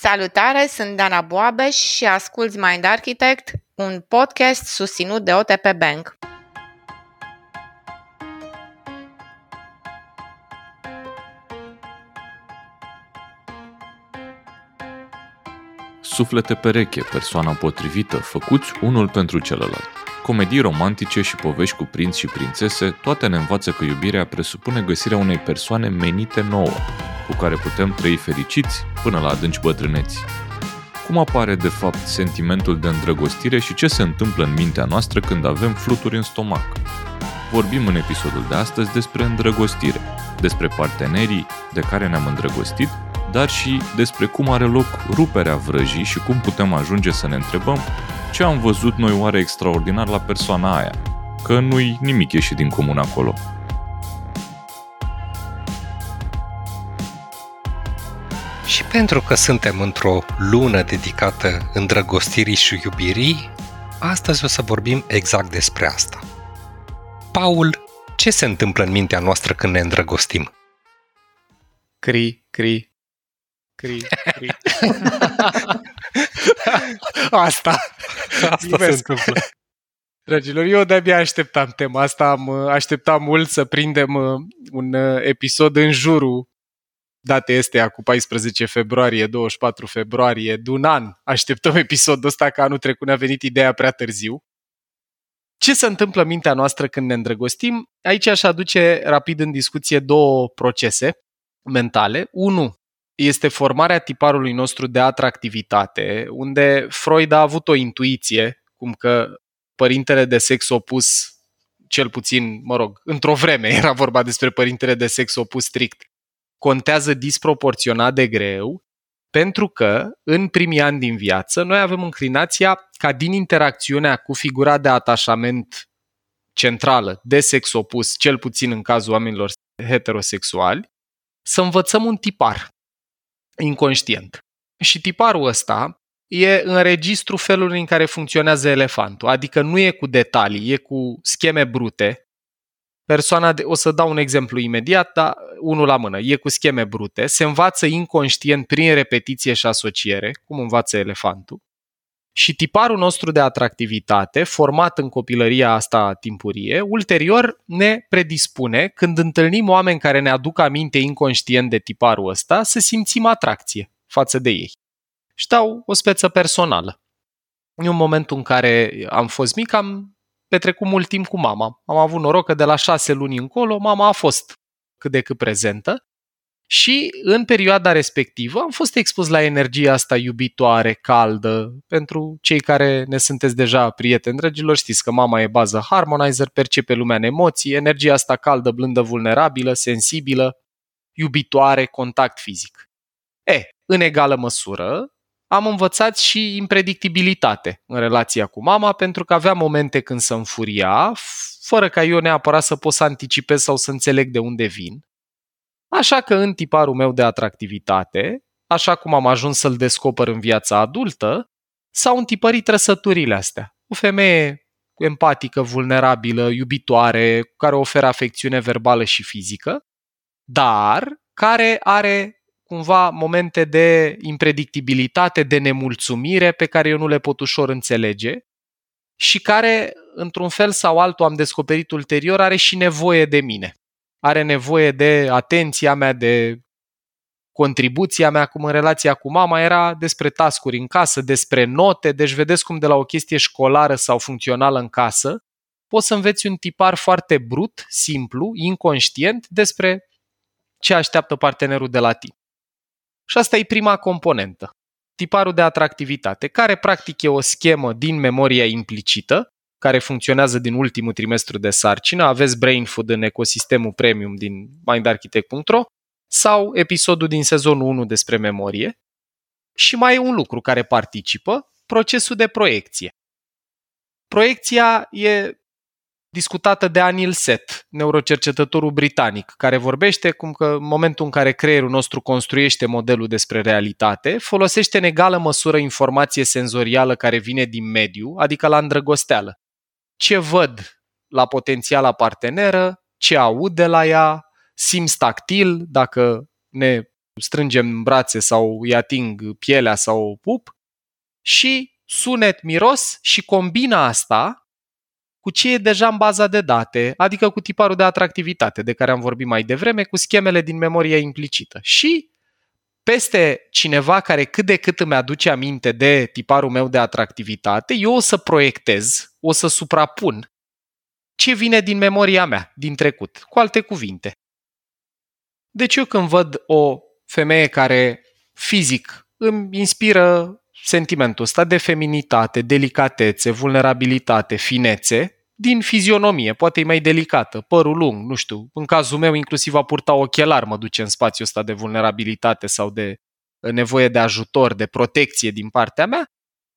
Salutare, sunt Dana Boabeș și asculți Mind Architect, un podcast susținut de OTP Bank. Suflete pereche, persoana potrivită, făcuți unul pentru celălalt. Comedii romantice și povești cu prinți și prințese, toate ne învață că iubirea presupune găsirea unei persoane menite nouă, cu care putem trăi fericiți până la adânci bătrâneți. Cum apare de fapt sentimentul de îndrăgostire și ce se întâmplă în mintea noastră când avem fluturi în stomac? Vorbim în episodul de astăzi despre îndrăgostire, despre partenerii de care ne-am îndrăgostit, dar și despre cum are loc ruperea vrăjii și cum putem ajunge să ne întrebăm ce am văzut noi oare extraordinar la persoana aia, că nu-i nimic ieșit din comun acolo. Și pentru că suntem într-o lună dedicată îndrăgostirii și iubirii, astăzi o să vorbim exact despre asta. Paul, ce se întâmplă în mintea noastră când ne îndrăgostim? Cri, cri, cri, cri. asta. Asta se întâmplă. Dragilor, eu de-abia așteptam tema asta, am așteptam mult să prindem uh, un uh, episod în jurul date este cu 14 februarie, 24 februarie, de un an. Așteptăm episodul ăsta, că anul trecut ne-a venit ideea prea târziu. Ce se întâmplă în mintea noastră când ne îndrăgostim? Aici aș aduce rapid în discuție două procese mentale. Unu este formarea tiparului nostru de atractivitate, unde Freud a avut o intuiție, cum că părintele de sex opus, cel puțin, mă rog, într-o vreme era vorba despre părintele de sex opus strict, contează disproporționat de greu, pentru că în primii ani din viață noi avem înclinația ca din interacțiunea cu figura de atașament centrală de sex opus, cel puțin în cazul oamenilor heterosexuali, să învățăm un tipar inconștient. Și tiparul ăsta e în registru felului în care funcționează elefantul, adică nu e cu detalii, e cu scheme brute, persoana, de, o să dau un exemplu imediat, dar unul la mână, e cu scheme brute, se învață inconștient prin repetiție și asociere, cum învață elefantul, și tiparul nostru de atractivitate, format în copilăria asta timpurie, ulterior ne predispune, când întâlnim oameni care ne aduc aminte inconștient de tiparul ăsta, să simțim atracție față de ei. Și dau o speță personală. În momentul în care am fost mic, am petrecut mult timp cu mama. Am avut noroc că de la șase luni încolo mama a fost cât de cât prezentă și în perioada respectivă am fost expus la energia asta iubitoare, caldă. Pentru cei care ne sunteți deja prieteni, dragilor, știți că mama e bază harmonizer, percepe lumea în emoții, energia asta caldă, blândă, vulnerabilă, sensibilă, iubitoare, contact fizic. E, în egală măsură, am învățat și impredictibilitate în relația cu mama, pentru că avea momente când să înfuria, fără ca eu neapărat să pot să anticipez sau să înțeleg de unde vin. Așa că în tiparul meu de atractivitate, așa cum am ajuns să-l descoper în viața adultă, s-au întipărit trăsăturile astea. O femeie empatică, vulnerabilă, iubitoare, care oferă afecțiune verbală și fizică, dar care are cumva momente de impredictibilitate, de nemulțumire pe care eu nu le pot ușor înțelege și care, într-un fel sau altul, am descoperit ulterior, are și nevoie de mine. Are nevoie de atenția mea, de contribuția mea, cum în relația cu mama era despre tascuri în casă, despre note, deci vedeți cum de la o chestie școlară sau funcțională în casă, poți să înveți un tipar foarte brut, simplu, inconștient despre ce așteaptă partenerul de la tine. Și asta e prima componentă, tiparul de atractivitate, care practic e o schemă din memoria implicită, care funcționează din ultimul trimestru de sarcină. Aveți Brain Food în ecosistemul premium din mindarchitect.ro sau episodul din sezonul 1 despre memorie. Și mai e un lucru care participă, procesul de proiecție. Proiecția e discutată de Anil Seth, neurocercetătorul britanic, care vorbește cum că în momentul în care creierul nostru construiește modelul despre realitate, folosește în egală măsură informație senzorială care vine din mediu, adică la îndrăgosteală. Ce văd la potențiala parteneră, ce aud de la ea, simți tactil, dacă ne strângem în brațe sau îi ating pielea sau o pup și sunet, miros și combina asta cu ce e deja în baza de date, adică cu tiparul de atractivitate de care am vorbit mai devreme, cu schemele din memoria implicită. Și peste cineva care cât de cât îmi aduce aminte de tiparul meu de atractivitate, eu o să proiectez, o să suprapun ce vine din memoria mea, din trecut. Cu alte cuvinte. Deci eu când văd o femeie care fizic îmi inspiră sentimentul ăsta de feminitate, delicatețe, vulnerabilitate, finețe, din fizionomie, poate e mai delicată, părul lung, nu știu, în cazul meu inclusiv a purta ochelar mă duce în spațiul ăsta de vulnerabilitate sau de nevoie de ajutor, de protecție din partea mea,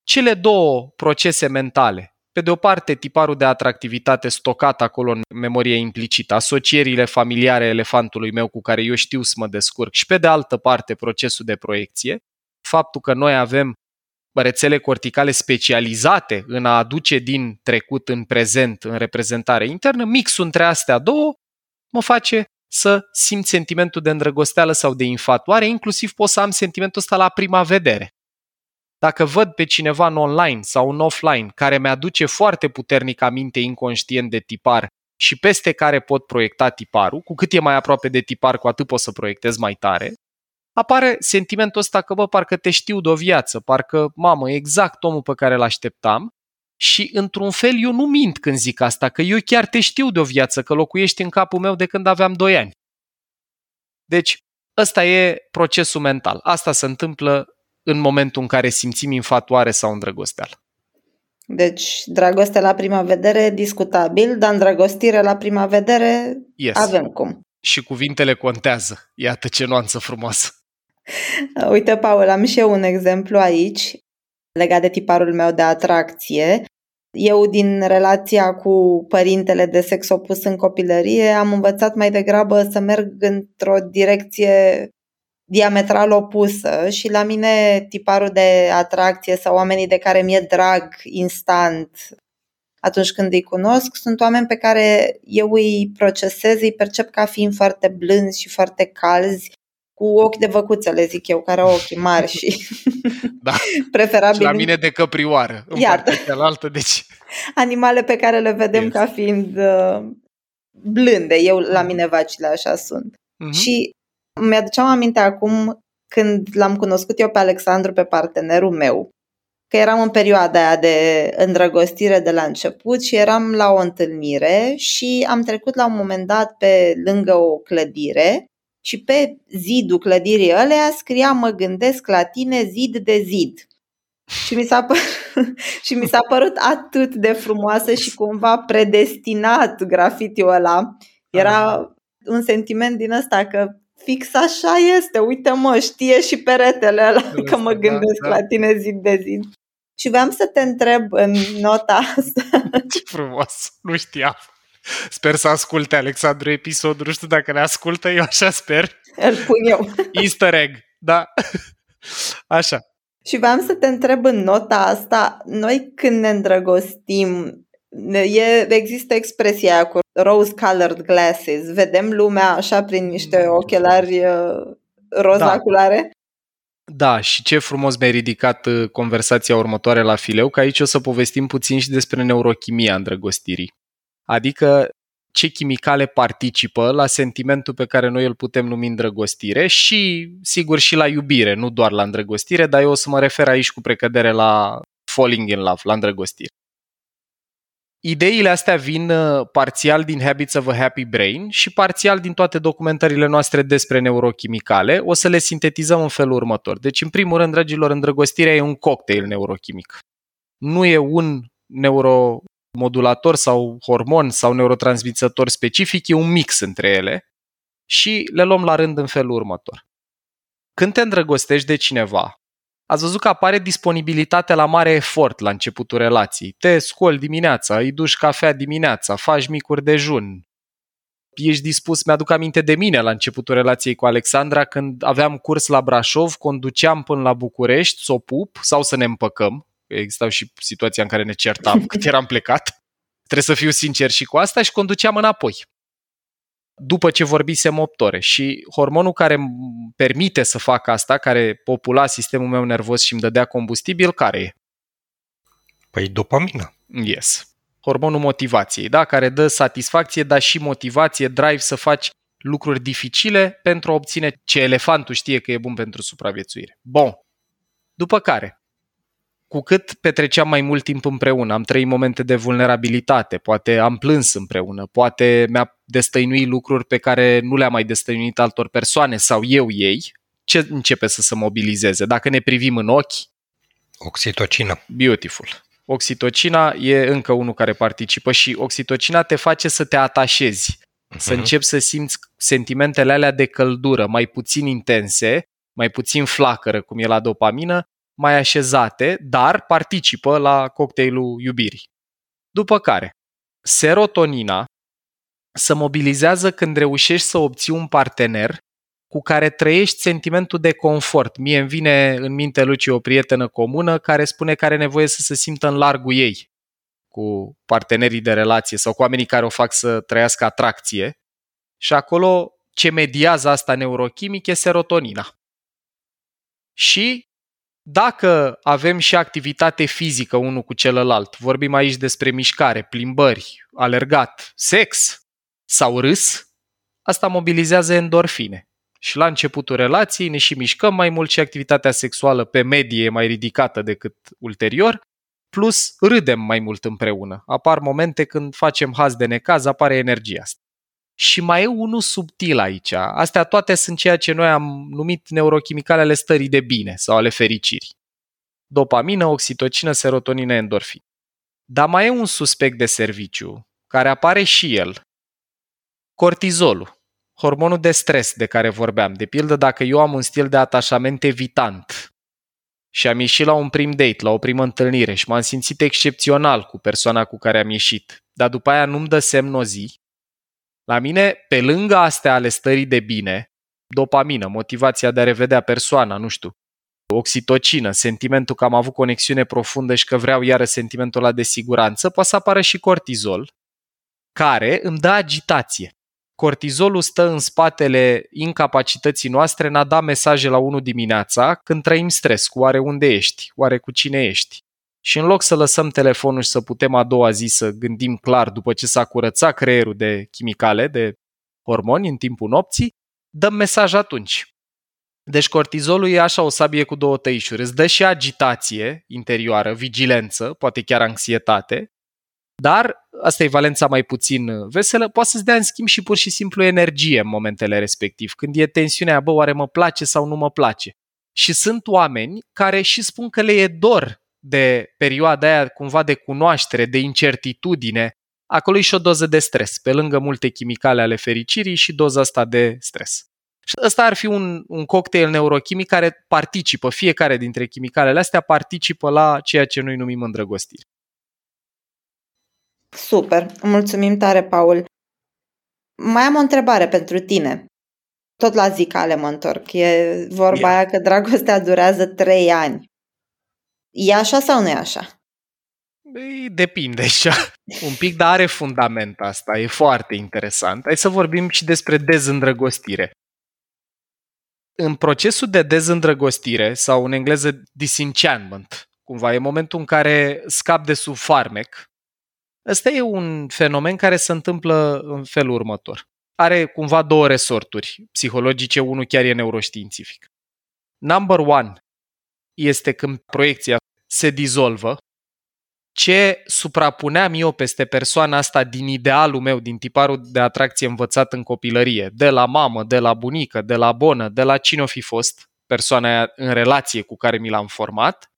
cele două procese mentale, pe de o parte tiparul de atractivitate stocat acolo în memorie implicită, asocierile familiare elefantului meu cu care eu știu să mă descurc și pe de altă parte procesul de proiecție, faptul că noi avem rețele corticale specializate în a aduce din trecut în prezent, în reprezentare internă, mixul între astea două mă face să simt sentimentul de îndrăgosteală sau de infatuare, inclusiv pot să am sentimentul ăsta la prima vedere. Dacă văd pe cineva în online sau în offline care mi-aduce foarte puternic aminte inconștient de tipar și peste care pot proiecta tiparul, cu cât e mai aproape de tipar, cu atât pot să proiectez mai tare, apare sentimentul ăsta că, bă, parcă te știu de o viață, parcă, mamă, exact omul pe care l-așteptam și, într-un fel, eu nu mint când zic asta, că eu chiar te știu de o viață, că locuiești în capul meu de când aveam 2 ani. Deci, ăsta e procesul mental. Asta se întâmplă în momentul în care simțim infatuare sau îndrăgosteală. Deci, dragoste la prima vedere, discutabil, dar îndrăgostire la prima vedere, yes. avem cum. Și cuvintele contează. Iată ce nuanță frumoasă. Uite, Paul, am și eu un exemplu aici legat de tiparul meu de atracție. Eu, din relația cu părintele de sex opus în copilărie, am învățat mai degrabă să merg într-o direcție diametral opusă și la mine tiparul de atracție sau oamenii de care mi-e drag instant atunci când îi cunosc sunt oameni pe care eu îi procesez, îi percep ca fiind foarte blânzi și foarte calzi cu ochi de văcuță, le zic eu, care au ochii mari și da. preferabil... Și la mine de căprioară, în Iată. partea cealaltă, deci... Animale pe care le vedem yes. ca fiind uh, blânde, eu la mhm. mine vacile așa sunt. Uh-huh. Și mi-aduceam aminte acum când l-am cunoscut eu pe Alexandru, pe partenerul meu, că eram în perioada aia de îndrăgostire de la început și eram la o întâlnire și am trecut la un moment dat pe lângă o clădire și pe zidul clădirii ăleia scria mă gândesc la tine zid de zid. Și mi, s-a părut, și mi s-a părut atât de frumoasă și cumva predestinat grafitiul ăla. Era un sentiment din ăsta că fix așa este, uite mă, știe și peretele ăla că mă da, gândesc da, da. la tine zi de zi. Și vreau să te întreb în nota asta. Ce frumos, nu știam. Sper să asculte Alexandru episodul, nu știu dacă le ascultă, eu așa sper. Îl pun eu. Easter egg, da. Așa. Și vreau să te întreb în nota asta, noi când ne îndrăgostim, e, există expresia aia cu rose-colored glasses, vedem lumea așa prin niște mm. ochelari uh, roza da. culare? Da, și ce frumos mi-ai ridicat uh, conversația următoare la fileu, că aici o să povestim puțin și despre neurochimia îndrăgostirii. Adică ce chimicale participă la sentimentul pe care noi îl putem numi îndrăgostire și, sigur, și la iubire, nu doar la îndrăgostire, dar eu o să mă refer aici cu precădere la falling in love, la îndrăgostire. Ideile astea vin uh, parțial din Habits of a Happy Brain și parțial din toate documentările noastre despre neurochimicale. O să le sintetizăm în felul următor. Deci, în primul rând, dragilor, îndrăgostirea e un cocktail neurochimic. Nu e un neuromodulator sau hormon sau neurotransmițător specific, e un mix între ele și le luăm la rând în felul următor. Când te îndrăgostești de cineva, ați văzut că apare disponibilitatea la mare efort la începutul relației. Te scoli dimineața, îi duci cafea dimineața, faci micuri dejun, ești dispus, mi-aduc aminte de mine la începutul relației cu Alexandra, când aveam curs la Brașov, conduceam până la București să o pup sau să ne împăcăm. Existau și situația în care ne certam cât eram plecat. Trebuie să fiu sincer și cu asta și conduceam înapoi. după ce vorbisem 8 ore. Și hormonul care îmi permite să fac asta, care popula sistemul meu nervos și îmi dădea combustibil, care e? Păi dopamina. Yes. Hormonul motivației, da? care dă satisfacție, dar și motivație, drive să faci lucruri dificile pentru a obține ce elefantul știe că e bun pentru supraviețuire. Bun. După care, cu cât petreceam mai mult timp împreună, am trăit momente de vulnerabilitate, poate am plâns împreună, poate mi-a destăinuit lucruri pe care nu le-am mai destăinuit altor persoane sau eu ei, ce începe să se mobilizeze? Dacă ne privim în ochi? Oxitocina. Beautiful. Oxitocina e încă unul care participă și oxitocina te face să te atașezi, uh-huh. să începi să simți sentimentele alea de căldură, mai puțin intense, mai puțin flacără, cum e la dopamină, mai așezate, dar participă la cocktailul iubirii. După care, serotonina se mobilizează când reușești să obții un partener cu care trăiești sentimentul de confort. Mie îmi vine în minte Luci o prietenă comună care spune că are nevoie să se simtă în largul ei cu partenerii de relație sau cu oamenii care o fac să trăiască atracție. Și acolo ce mediază asta neurochimic e serotonina. Și dacă avem și activitate fizică unul cu celălalt, vorbim aici despre mișcare, plimbări, alergat, sex sau râs, asta mobilizează endorfine. Și la începutul relației ne și mișcăm mai mult și activitatea sexuală pe medie e mai ridicată decât ulterior, plus râdem mai mult împreună. Apar momente când facem haz de necaz, apare energia asta. Și mai e unul subtil aici. Astea toate sunt ceea ce noi am numit neurochimicale ale stării de bine sau ale fericirii. Dopamină, oxitocină, serotonină, endorfin. Dar mai e un suspect de serviciu, care apare și el. Cortizolul, hormonul de stres de care vorbeam. De pildă, dacă eu am un stil de atașament evitant și am ieșit la un prim date, la o primă întâlnire și m-am simțit excepțional cu persoana cu care am ieșit, dar după aia nu-mi dă semn o zi, la mine, pe lângă astea ale stării de bine, dopamină, motivația de a revedea persoana, nu știu, oxitocină, sentimentul că am avut conexiune profundă și că vreau iară sentimentul ăla de siguranță, poate să apară și cortizol, care îmi dă agitație. Cortizolul stă în spatele incapacității noastre în a da mesaje la 1 dimineața când trăim stres cu oare unde ești, oare cu cine ești. Și în loc să lăsăm telefonul și să putem a doua zi să gândim clar după ce s-a curățat creierul de chimicale, de hormoni în timpul nopții, dăm mesaj atunci. Deci cortizolul e așa o sabie cu două tăișuri. Îți dă și agitație interioară, vigilență, poate chiar anxietate, dar asta e valența mai puțin veselă, poate să-ți dea în schimb și pur și simplu energie în momentele respectiv. Când e tensiunea, bă, oare mă place sau nu mă place? Și sunt oameni care și spun că le e dor de perioada aia cumva de cunoaștere, de incertitudine, acolo e și o doză de stres, pe lângă multe chimicale ale fericirii și doza asta de stres. Și ăsta ar fi un, un cocktail neurochimic care participă, fiecare dintre chimicalele astea participă la ceea ce noi numim îndrăgostire. Super, mulțumim tare, Paul. Mai am o întrebare pentru tine. Tot la zicale mă întorc. E vorba yeah. aia că dragostea durează trei ani. E așa sau nu e așa? Ei, depinde așa. Un pic, dar are fundament asta. E foarte interesant. Hai să vorbim și despre dezîndrăgostire. În procesul de dezîndrăgostire, sau în engleză disenchantment, cumva, e momentul în care scap de sub farmec, ăsta e un fenomen care se întâmplă în felul următor. Are cumva două resorturi psihologice, unul chiar e neuroștiințific. Number one este când proiecția se dizolvă, ce suprapuneam eu peste persoana asta din idealul meu, din tiparul de atracție învățat în copilărie, de la mamă, de la bunică, de la bonă, de la cine o fi fost persoana aia în relație cu care mi l-am format,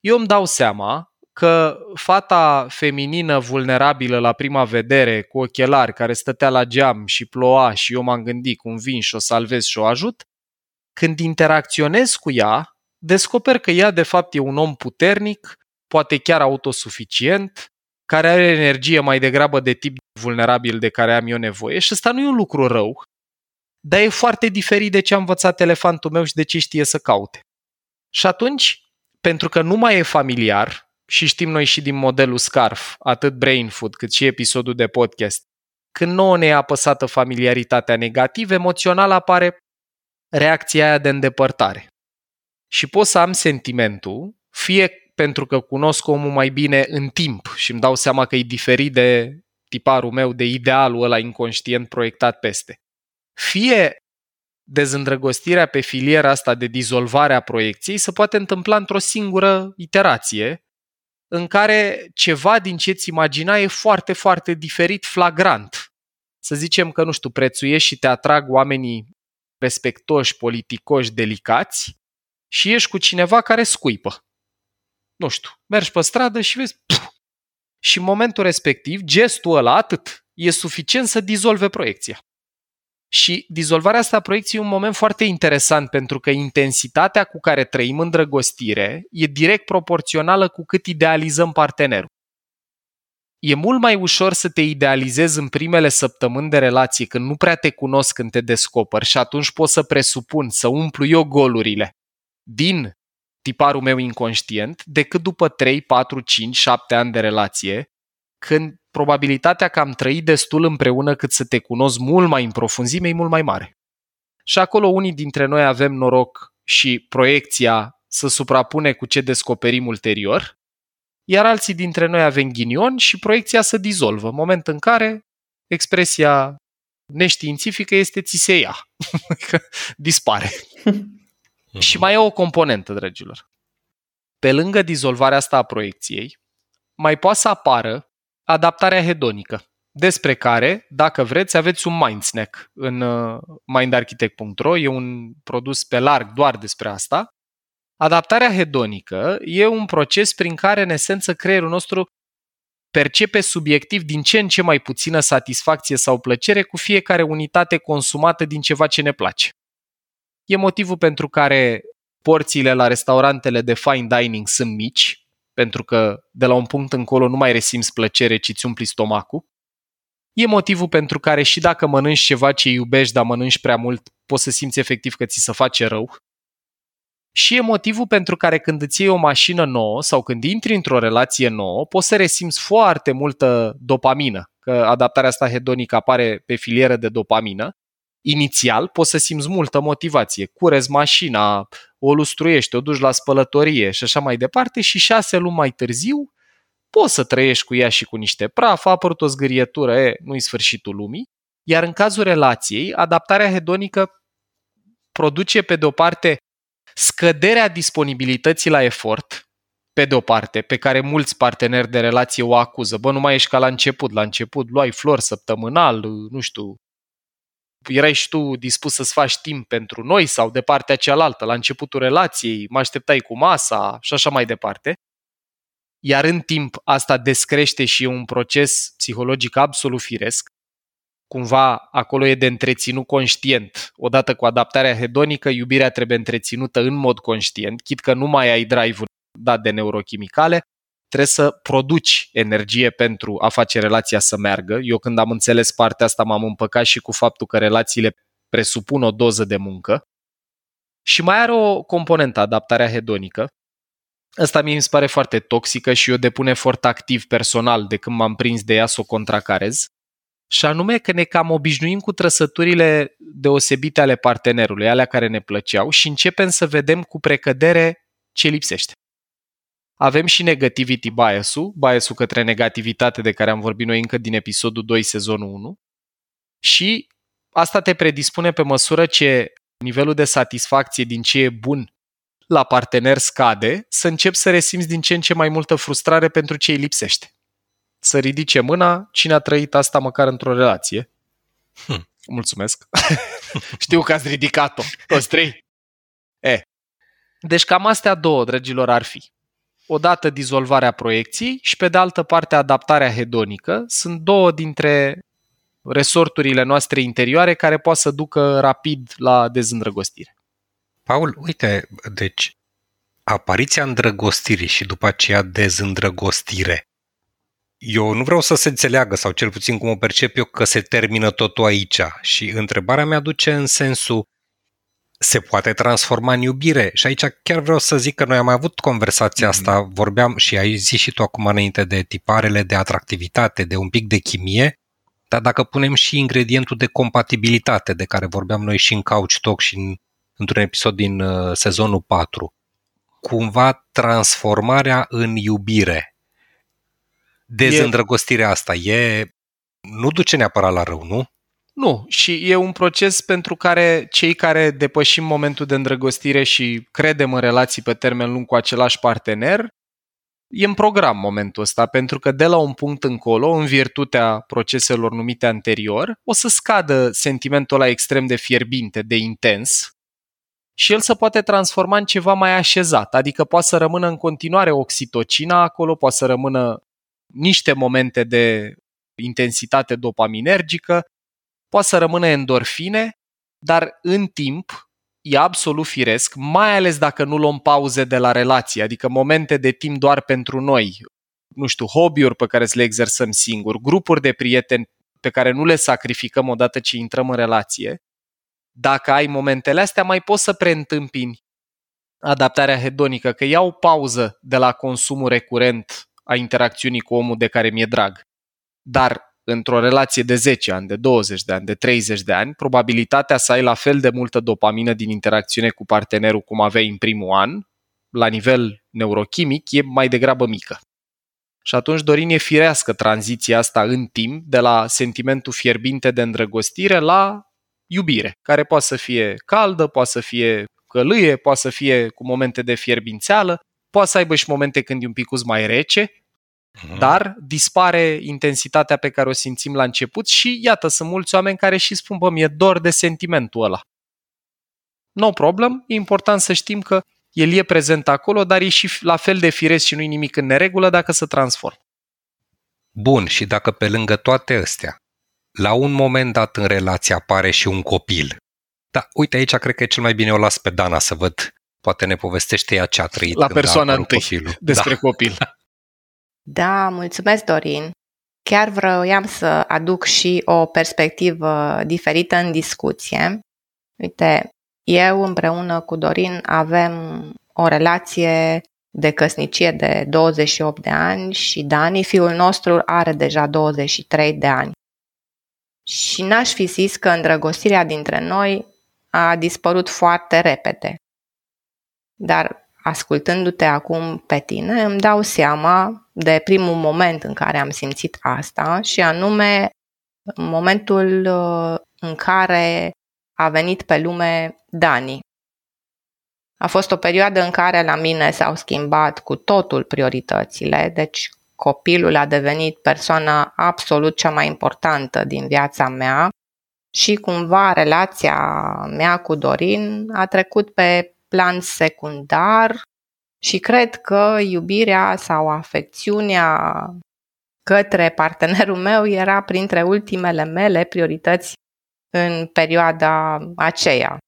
eu îmi dau seama că fata feminină vulnerabilă la prima vedere, cu ochelari, care stătea la geam și ploua și eu m-am gândit cum vin și o salvez și o ajut, când interacționez cu ea, descoper că ea de fapt e un om puternic, poate chiar autosuficient, care are energie mai degrabă de tip vulnerabil de care am eu nevoie și ăsta nu e un lucru rău, dar e foarte diferit de ce a învățat elefantul meu și de ce știe să caute. Și atunci, pentru că nu mai e familiar, și știm noi și din modelul SCARF, atât Brain Food cât și episodul de podcast, când nouă ne e apăsată familiaritatea negativă, emoțional apare reacția aia de îndepărtare. Și pot să am sentimentul, fie pentru că cunosc omul mai bine în timp și îmi dau seama că e diferit de tiparul meu, de idealul ăla inconștient proiectat peste. Fie dezîndrăgostirea pe filiera asta de dizolvare a proiecției se poate întâmpla într-o singură iterație, în care ceva din ce ți imagina e foarte, foarte diferit, flagrant. Să zicem că, nu știu, prețuiești și te atrag oamenii respectoși, politicoși, delicați și ești cu cineva care scuipă. Nu știu, mergi pe stradă și vezi... Puf, și în momentul respectiv, gestul ăla atât e suficient să dizolve proiecția. Și dizolvarea asta a proiecției e un moment foarte interesant pentru că intensitatea cu care trăim îndrăgostire e direct proporțională cu cât idealizăm partenerul. E mult mai ușor să te idealizezi în primele săptămâni de relație când nu prea te cunosc când te descoperi și atunci pot să presupun să umplu eu golurile din tiparul meu inconștient decât după 3, 4, 5, 7 ani de relație când probabilitatea că am trăit destul împreună cât să te cunosc mult mai în profunzime e mult mai mare. Și acolo unii dintre noi avem noroc și proiecția să suprapune cu ce descoperim ulterior, iar alții dintre noi avem ghinion și proiecția să dizolvă, moment în care expresia neștiințifică este ți se ia, dispare. și mai e o componentă, dragilor. Pe lângă dizolvarea asta a proiecției, mai poate să apară adaptarea hedonică, despre care, dacă vreți, aveți un mind snack în uh, mindarchitect.ro, e un produs pe larg doar despre asta. Adaptarea hedonică e un proces prin care, în esență, creierul nostru percepe subiectiv din ce în ce mai puțină satisfacție sau plăcere cu fiecare unitate consumată din ceva ce ne place. E motivul pentru care porțiile la restaurantele de fine dining sunt mici, pentru că de la un punct încolo nu mai resimți plăcere, ci ți umpli stomacul. E motivul pentru care și dacă mănânci ceva ce iubești, dar mănânci prea mult, poți să simți efectiv că ți se face rău. Și e motivul pentru care când îți iei o mașină nouă sau când intri într-o relație nouă, poți să resimți foarte multă dopamină, că adaptarea asta hedonică apare pe filieră de dopamină. Inițial poți să simți multă motivație, curezi mașina, o lustruiești, o duci la spălătorie și așa mai departe și șase luni mai târziu poți să trăiești cu ea și cu niște praf, a apărut o zgârietură, e, nu-i sfârșitul lumii. Iar în cazul relației, adaptarea hedonică produce pe de o parte scăderea disponibilității la efort, pe de o parte, pe care mulți parteneri de relație o acuză. Bă, nu mai ești ca la început. La început luai flori săptămânal, nu știu, erai și tu dispus să-ți faci timp pentru noi sau de partea cealaltă, la începutul relației, mă așteptai cu masa și așa mai departe. Iar în timp asta descrește și e un proces psihologic absolut firesc. Cumva acolo e de întreținut conștient. Odată cu adaptarea hedonică, iubirea trebuie întreținută în mod conștient, chit că nu mai ai drive-ul dat de neurochimicale, trebuie să produci energie pentru a face relația să meargă. Eu când am înțeles partea asta m-am împăcat și cu faptul că relațiile presupun o doză de muncă. Și mai are o componentă, adaptarea hedonică. Asta mie mi se pare foarte toxică și eu depun efort activ personal de când m-am prins de ea să o contracarez. Și anume că ne cam obișnuim cu trăsăturile deosebite ale partenerului, alea care ne plăceau și începem să vedem cu precădere ce lipsește. Avem și negativity bias-ul, bias-ul către negativitate de care am vorbit noi încă din episodul 2, sezonul 1. Și asta te predispune pe măsură ce nivelul de satisfacție din ce e bun la partener scade, să începi să resimți din ce în ce mai multă frustrare pentru ce îi lipsește. Să ridice mâna cine a trăit asta măcar într-o relație. Hm. Mulțumesc. Știu că ați ridicat-o, toți trei. E. Deci cam astea două, dragilor, ar fi odată dizolvarea proiecției și pe de altă parte adaptarea hedonică. Sunt două dintre resorturile noastre interioare care poate să ducă rapid la dezîndrăgostire. Paul, uite, deci apariția îndrăgostirii și după aceea dezîndrăgostire. Eu nu vreau să se înțeleagă, sau cel puțin cum o percep eu, că se termină totul aici. Și întrebarea mea duce în sensul, se poate transforma în iubire. Și aici chiar vreau să zic că noi am mai avut conversația mm-hmm. asta, vorbeam și ai zis și tu acum înainte de tiparele de atractivitate, de un pic de chimie, Dar dacă punem și ingredientul de compatibilitate de care vorbeam noi și în Couch Talk și în, într-un episod din uh, sezonul 4, cumva transformarea în iubire, dezîndrăgostirea asta, e, nu duce neapărat la rău, nu? Nu, și e un proces pentru care cei care depășim momentul de îndrăgostire și credem în relații pe termen lung cu același partener, e în program momentul ăsta, pentru că de la un punct încolo, în virtutea proceselor numite anterior, o să scadă sentimentul ăla extrem de fierbinte, de intens, și el se poate transforma în ceva mai așezat, adică poate să rămână în continuare oxitocina acolo, poate să rămână niște momente de intensitate dopaminergică, poate să rămână endorfine, dar în timp e absolut firesc, mai ales dacă nu luăm pauze de la relație, adică momente de timp doar pentru noi, nu știu, hobby-uri pe care să le exersăm singuri, grupuri de prieteni pe care nu le sacrificăm odată ce intrăm în relație, dacă ai momentele astea, mai poți să preîntâmpini adaptarea hedonică, că iau pauză de la consumul recurent a interacțiunii cu omul de care mi-e drag. Dar într-o relație de 10 ani, de 20 de ani, de 30 de ani, probabilitatea să ai la fel de multă dopamină din interacțiune cu partenerul cum aveai în primul an, la nivel neurochimic, e mai degrabă mică. Și atunci, Dorin, e firească tranziția asta în timp de la sentimentul fierbinte de îndrăgostire la iubire, care poate să fie caldă, poate să fie călâie, poate să fie cu momente de fierbințeală, poate să aibă și momente când e un pic mai rece, Mhm. Dar dispare intensitatea pe care o simțim la început și iată, sunt mulți oameni care și spun, bă, mi-e dor de sentimentul ăla. No problem, e important să știm că el e prezent acolo, dar e și la fel de firesc și nu-i nimic în neregulă dacă se transformă. Bun, și dacă pe lângă toate astea, la un moment dat în relație apare și un copil. Da, uite aici cred că e cel mai bine o las pe Dana să văd. Poate ne povestește ea ce a trăit La persoana întâi copilul. despre da. copil. Da, mulțumesc, Dorin. Chiar vroiam să aduc și o perspectivă diferită în discuție. Uite, eu împreună cu Dorin avem o relație de căsnicie de 28 de ani și Dani, fiul nostru, are deja 23 de ani. Și n-aș fi zis că îndrăgostirea dintre noi a dispărut foarte repede. Dar ascultându-te acum pe tine, îmi dau seama de primul moment în care am simțit asta și anume momentul uh, în care a venit pe lume Dani. A fost o perioadă în care la mine s-au schimbat cu totul prioritățile, deci copilul a devenit persoana absolut cea mai importantă din viața mea și cumva relația mea cu Dorin a trecut pe plan secundar și cred că iubirea sau afecțiunea către partenerul meu era printre ultimele mele priorități în perioada aceea.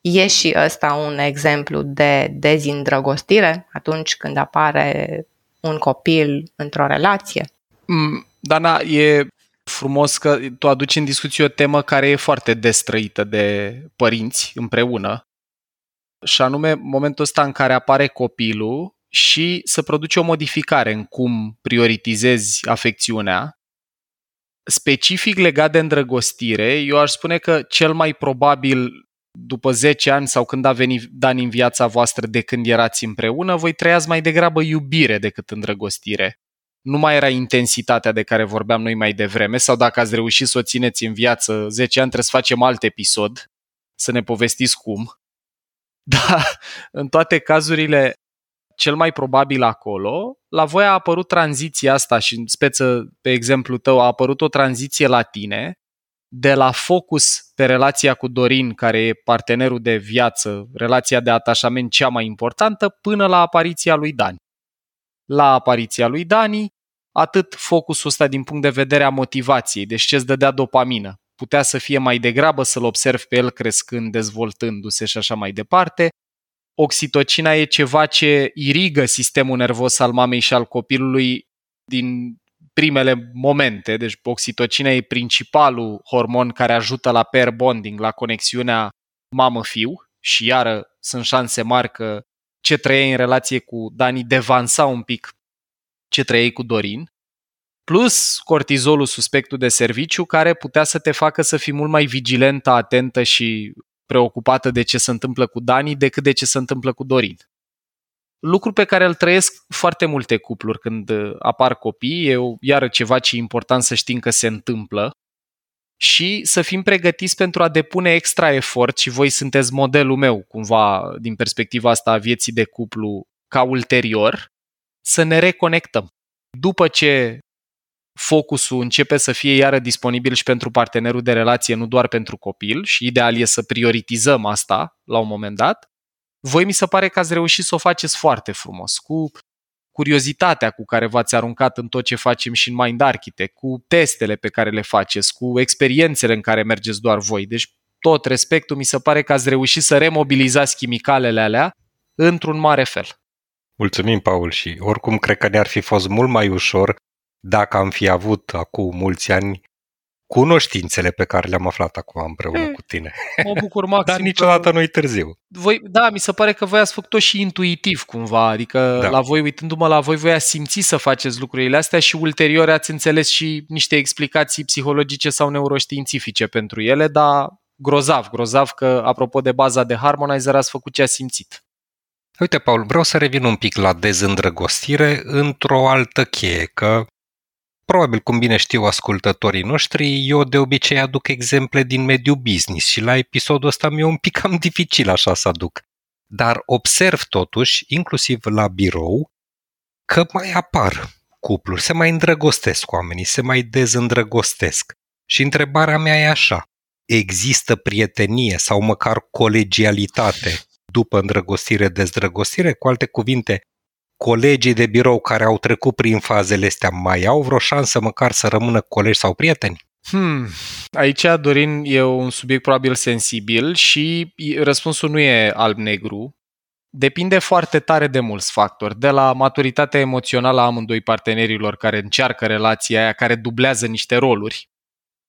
E și ăsta un exemplu de dezindrăgostire atunci când apare un copil într-o relație? Mm, Dana, e frumos că tu aduci în discuție o temă care e foarte destrăită de părinți împreună și anume momentul ăsta în care apare copilul și să produce o modificare în cum prioritizezi afecțiunea. Specific legat de îndrăgostire, eu aș spune că cel mai probabil după 10 ani sau când a venit Dan în viața voastră de când erați împreună, voi trăiați mai degrabă iubire decât îndrăgostire. Nu mai era intensitatea de care vorbeam noi mai devreme sau dacă ați reușit să o țineți în viață 10 ani, trebuie să facem alt episod, să ne povestiți cum. Da, în toate cazurile, cel mai probabil acolo, la voi a apărut tranziția asta și în speță, pe exemplu tău, a apărut o tranziție la tine de la focus pe relația cu Dorin, care e partenerul de viață, relația de atașament cea mai importantă, până la apariția lui Dani. La apariția lui Dani, atât focusul ăsta din punct de vedere a motivației, deci ce îți dădea dopamină, putea să fie mai degrabă să-l observ pe el crescând, dezvoltându-se și așa mai departe. Oxitocina e ceva ce irigă sistemul nervos al mamei și al copilului din primele momente. Deci oxitocina e principalul hormon care ajută la pair bonding, la conexiunea mamă-fiu și iară sunt șanse mari că ce trăiei în relație cu Dani devansa un pic ce trăiei cu Dorin. Plus cortizolul suspectul de serviciu, care putea să te facă să fii mult mai vigilentă, atentă și preocupată de ce se întâmplă cu Dani decât de ce se întâmplă cu Dorin. Lucru pe care îl trăiesc foarte multe cupluri când apar copii, e iară ceva ce e important să știm că se întâmplă și să fim pregătiți pentru a depune extra efort și voi sunteți modelul meu, cumva, din perspectiva asta a vieții de cuplu, ca ulterior, să ne reconectăm. După ce focusul începe să fie iară disponibil și pentru partenerul de relație, nu doar pentru copil și ideal e să prioritizăm asta la un moment dat, voi mi se pare că ați reușit să o faceți foarte frumos, cu curiozitatea cu care v-ați aruncat în tot ce facem și în Mind Architect, cu testele pe care le faceți, cu experiențele în care mergeți doar voi. Deci tot respectul, mi se pare că ați reușit să remobilizați chimicalele alea într-un mare fel. Mulțumim, Paul, și oricum cred că ne-ar fi fost mult mai ușor dacă am fi avut acum mulți ani cunoștințele pe care le-am aflat acum împreună e, cu tine. Mă bucur maxim. Dar niciodată că... nu-i târziu. Voi, da, mi se pare că voi ați făcut-o și intuitiv cumva, adică da. la voi, uitându-mă la voi, voi ați simțit să faceți lucrurile astea și ulterior ați înțeles și niște explicații psihologice sau neuroștiințifice pentru ele, dar grozav, grozav că, apropo de baza de Harmonizer, ați făcut ce ați simțit. Uite, Paul, vreau să revin un pic la dezîndrăgostire într-o altă cheie, că Probabil, cum bine știu ascultătorii noștri, eu de obicei aduc exemple din mediul business și la episodul ăsta mi-e un pic cam dificil așa să aduc. Dar observ totuși, inclusiv la birou, că mai apar cupluri, se mai îndrăgostesc oamenii, se mai dezîndrăgostesc. Și întrebarea mea e așa, există prietenie sau măcar colegialitate după îndrăgostire-dezdrăgostire? Cu alte cuvinte, colegii de birou care au trecut prin fazele astea mai au vreo șansă măcar să rămână colegi sau prieteni? Hmm. Aici, Dorin, e un subiect probabil sensibil și răspunsul nu e alb-negru. Depinde foarte tare de mulți factori, de la maturitatea emoțională a amândoi partenerilor care încearcă relația aia, care dublează niște roluri,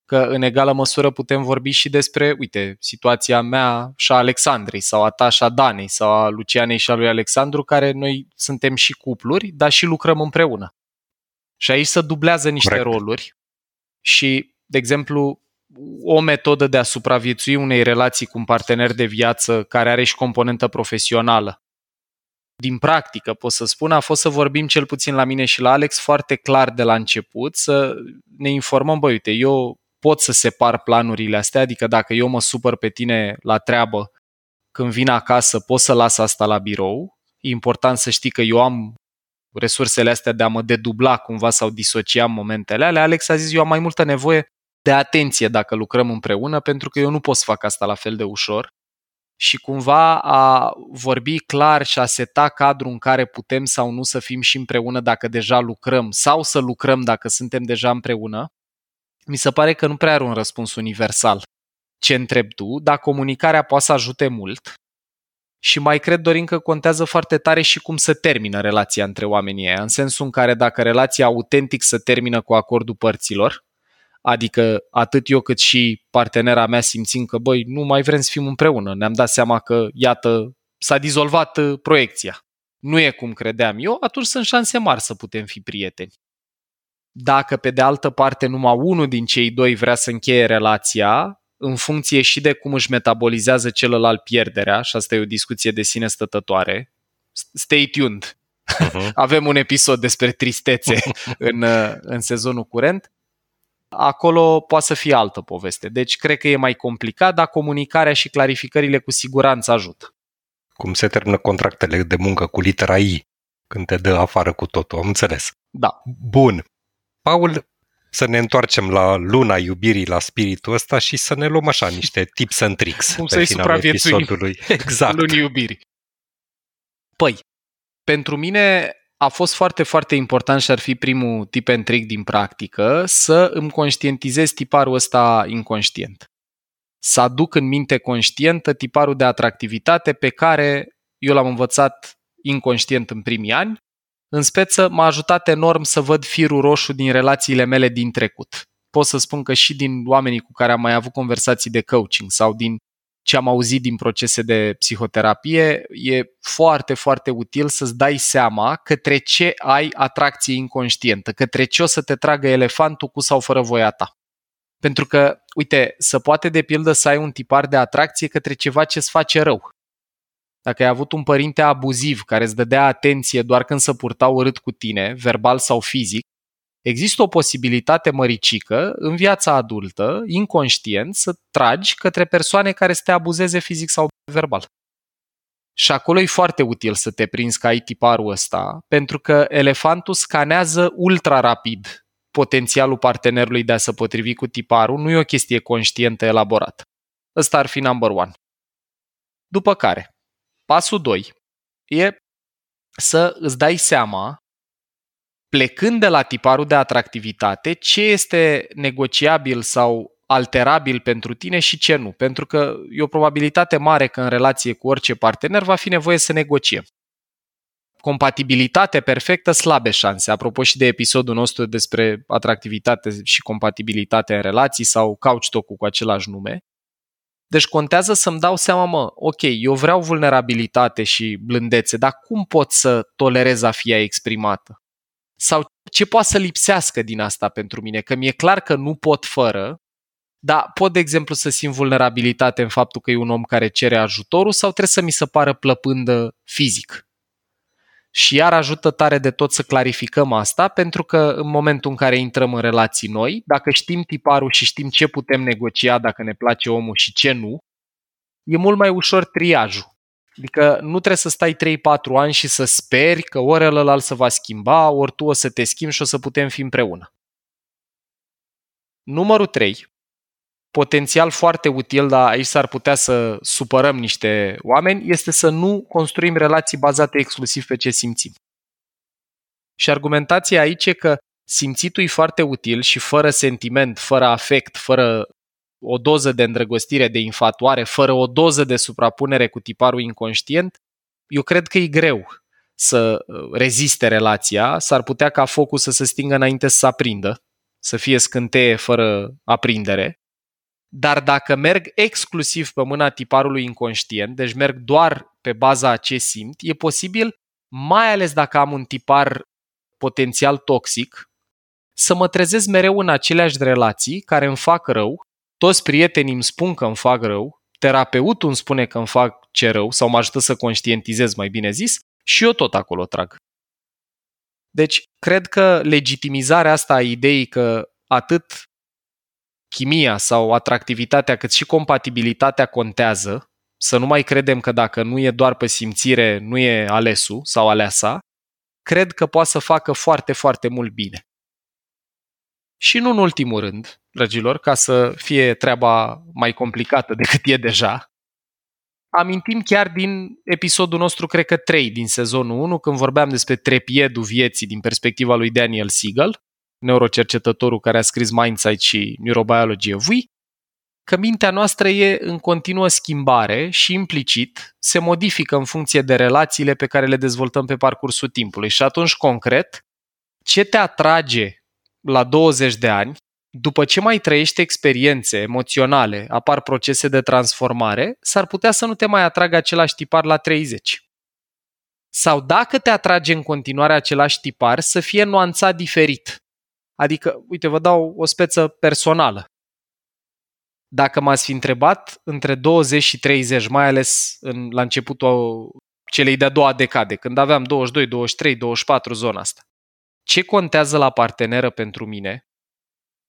că în egală măsură putem vorbi și despre, uite, situația mea și a Alexandrei sau a ta și a Danei sau a Lucianei și a lui Alexandru, care noi suntem și cupluri, dar și lucrăm împreună. Și aici se dublează niște Correct. roluri și, de exemplu, o metodă de a supraviețui unei relații cu un partener de viață care are și componentă profesională. Din practică, pot să spun, a fost să vorbim cel puțin la mine și la Alex foarte clar de la început, să ne informăm, băi, uite, eu pot să separ planurile astea, adică dacă eu mă supăr pe tine la treabă, când vin acasă pot să las asta la birou. E important să știi că eu am resursele astea de a mă dedubla cumva sau disocia momentele alea. Alex a zis, eu am mai multă nevoie de atenție dacă lucrăm împreună, pentru că eu nu pot să fac asta la fel de ușor. Și cumva a vorbi clar și a seta cadrul în care putem sau nu să fim și împreună dacă deja lucrăm sau să lucrăm dacă suntem deja împreună mi se pare că nu prea are un răspuns universal. Ce întrebi tu, dar comunicarea poate să ajute mult și mai cred, Dorin, că contează foarte tare și cum să termină relația între oamenii ăia, în sensul în care dacă relația autentic să termină cu acordul părților, adică atât eu cât și partenera mea simțim că, băi, nu mai vrem să fim împreună, ne-am dat seama că, iată, s-a dizolvat uh, proiecția. Nu e cum credeam eu, atunci sunt șanse mari să putem fi prieteni. Dacă pe de altă parte numai unul din cei doi vrea să încheie relația, în funcție și de cum își metabolizează celălalt pierderea, și asta e o discuție de sine stătătoare, stay tuned. Uh-huh. Avem un episod despre tristețe în, în sezonul curent. Acolo poate să fie altă poveste. Deci cred că e mai complicat, dar comunicarea și clarificările cu siguranță ajută. Cum se termină contractele de muncă cu litera I când te dă afară cu totul, am înțeles. Da. Bun. Paul, să ne întoarcem la luna iubirii, la spiritul ăsta și să ne luăm așa niște tips and tricks Cum pe finalul episodului. Exact. Lunii iubirii. Păi, pentru mine a fost foarte, foarte important și ar fi primul tip and trick din practică să îmi conștientizez tiparul ăsta inconștient. Să aduc în minte conștientă tiparul de atractivitate pe care eu l-am învățat inconștient în primii ani în speță, m-a ajutat enorm să văd firul roșu din relațiile mele din trecut. Pot să spun că și din oamenii cu care am mai avut conversații de coaching sau din ce am auzit din procese de psihoterapie, e foarte, foarte util să-ți dai seama către ce ai atracție inconștientă, către ce o să te tragă elefantul cu sau fără voia ta. Pentru că, uite, să poate de pildă să ai un tipar de atracție către ceva ce îți face rău. Dacă ai avut un părinte abuziv care îți dădea atenție doar când se purta urât cu tine, verbal sau fizic, există o posibilitate măricică în viața adultă, inconștient, să tragi către persoane care să te abuzeze fizic sau verbal. Și acolo e foarte util să te prinzi că ai tiparul ăsta, pentru că elefantul scanează ultra rapid potențialul partenerului de a se potrivi cu tiparul, nu e o chestie conștientă elaborată. Ăsta ar fi number one. După care, pasul 2 e să îți dai seama plecând de la tiparul de atractivitate, ce este negociabil sau alterabil pentru tine și ce nu. Pentru că e o probabilitate mare că în relație cu orice partener va fi nevoie să negociem. Compatibilitate perfectă, slabe șanse. Apropo și de episodul nostru despre atractivitate și compatibilitate în relații sau couch talk cu același nume. Deci contează să-mi dau seama, mă, ok, eu vreau vulnerabilitate și blândețe, dar cum pot să tolerez a fi ea exprimată? sau ce poate să lipsească din asta pentru mine, că mi-e clar că nu pot fără, dar pot, de exemplu, să simt vulnerabilitate în faptul că e un om care cere ajutorul sau trebuie să mi se pară plăpândă fizic. Și iar ajută tare de tot să clarificăm asta, pentru că în momentul în care intrăm în relații noi, dacă știm tiparul și știm ce putem negocia dacă ne place omul și ce nu, e mult mai ușor triajul. Adică nu trebuie să stai 3-4 ani și să speri că ori ălălalt se va schimba, ori tu o să te schimbi și o să putem fi împreună. Numărul 3. Potențial foarte util, dar aici s-ar putea să supărăm niște oameni, este să nu construim relații bazate exclusiv pe ce simțim. Și argumentația aici e că simțitul e foarte util și fără sentiment, fără afect, fără o doză de îndrăgostire, de infatuare, fără o doză de suprapunere cu tiparul inconștient, eu cred că e greu să uh, reziste relația, s-ar putea ca focul să se stingă înainte să se aprindă, să fie scânteie fără aprindere. Dar dacă merg exclusiv pe mâna tiparului inconștient, deci merg doar pe baza a ce simt, e posibil, mai ales dacă am un tipar potențial toxic, să mă trezesc mereu în aceleași relații care îmi fac rău toți prietenii îmi spun că îmi fac rău, terapeutul îmi spune că îmi fac ce rău sau mă ajută să conștientizez, mai bine zis, și eu tot acolo trag. Deci, cred că legitimizarea asta a ideii că atât chimia sau atractivitatea, cât și compatibilitatea contează, să nu mai credem că dacă nu e doar pe simțire, nu e alesul sau aleasa, cred că poate să facă foarte, foarte mult bine. Și nu în ultimul rând, dragilor, ca să fie treaba mai complicată decât e deja, amintim chiar din episodul nostru, cred că 3 din sezonul 1, când vorbeam despre trepiedul vieții din perspectiva lui Daniel Siegel, neurocercetătorul care a scris Mindsight și Neurobiology of We, că mintea noastră e în continuă schimbare și implicit se modifică în funcție de relațiile pe care le dezvoltăm pe parcursul timpului. Și atunci, concret, ce te atrage la 20 de ani, după ce mai trăiești experiențe emoționale, apar procese de transformare, s-ar putea să nu te mai atragă același tipar la 30. Sau dacă te atrage în continuare același tipar, să fie nuanțat diferit. Adică, uite, vă dau o speță personală. Dacă m-ați fi întrebat între 20 și 30, mai ales în, la începutul celei de-a doua decade, când aveam 22, 23, 24, zona asta, ce contează la parteneră pentru mine,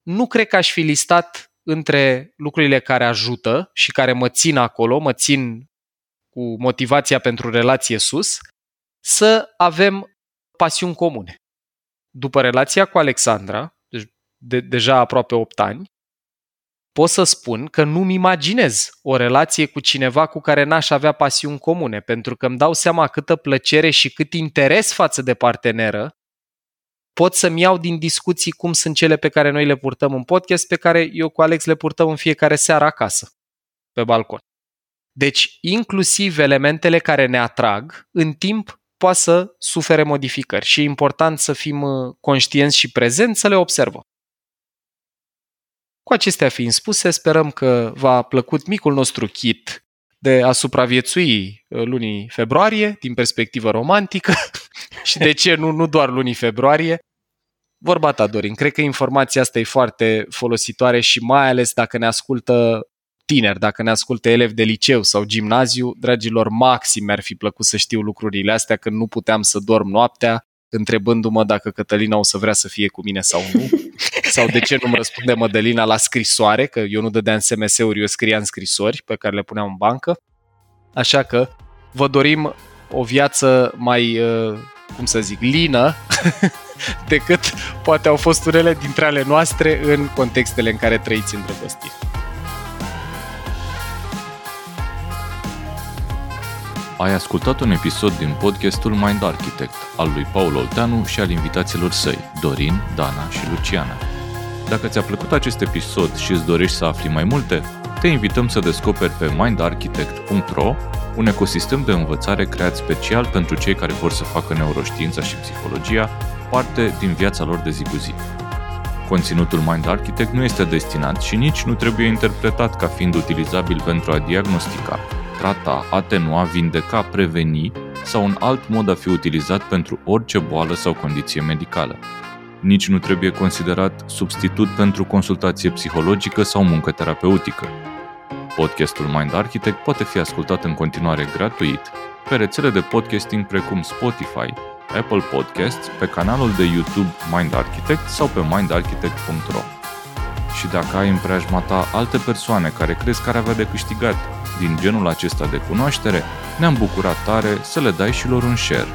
nu cred că aș fi listat între lucrurile care ajută și care mă țin acolo, mă țin cu motivația pentru relație sus, să avem pasiuni comune. După relația cu Alexandra, deci de, deja aproape 8 ani, pot să spun că nu-mi imaginez o relație cu cineva cu care n-aș avea pasiuni comune, pentru că îmi dau seama câtă plăcere și cât interes față de parteneră pot să-mi iau din discuții cum sunt cele pe care noi le purtăm în podcast, pe care eu cu Alex le purtăm în fiecare seară acasă, pe balcon. Deci, inclusiv elementele care ne atrag, în timp poate să sufere modificări și e important să fim uh, conștienți și prezenți să le observăm. Cu acestea fiind spuse, sperăm că v-a plăcut micul nostru kit de a supraviețui uh, lunii februarie din perspectivă romantică și de ce nu, nu doar lunii februarie. Vorba ta, Dorin, cred că informația asta e foarte folositoare și mai ales dacă ne ascultă tineri, dacă ne ascultă elevi de liceu sau gimnaziu, dragilor, maxim mi-ar fi plăcut să știu lucrurile astea când nu puteam să dorm noaptea, întrebându-mă dacă Cătălina o să vrea să fie cu mine sau nu, sau de ce nu-mi răspunde Mădălina la scrisoare, că eu nu dădeam SMS-uri, eu scriam scrisori pe care le puneam în bancă. Așa că vă dorim o viață mai, uh, cum să zic, lină decât poate au fost unele dintre ale noastre în contextele în care trăiți îndrăgostiri. Ai ascultat un episod din podcastul Mind Architect al lui Paul Olteanu și al invitaților săi, Dorin, Dana și Luciana. Dacă ți-a plăcut acest episod și îți dorești să afli mai multe, te invităm să descoperi pe mindarchitect.ro un ecosistem de învățare creat special pentru cei care vor să facă neuroștiința și psihologia parte din viața lor de zi cu zi. Conținutul Mind Architect nu este destinat și nici nu trebuie interpretat ca fiind utilizabil pentru a diagnostica, trata, atenua, vindeca, preveni sau un alt mod a fi utilizat pentru orice boală sau condiție medicală. Nici nu trebuie considerat substitut pentru consultație psihologică sau muncă terapeutică. Podcastul Mind Architect poate fi ascultat în continuare gratuit pe rețele de podcasting precum Spotify, Apple Podcasts, pe canalul de YouTube Mind Architect sau pe mindarchitect.ro. Și dacă ai în preajma ta alte persoane care crezi că ar avea de câștigat din genul acesta de cunoaștere, ne-am bucurat tare să le dai și lor un share.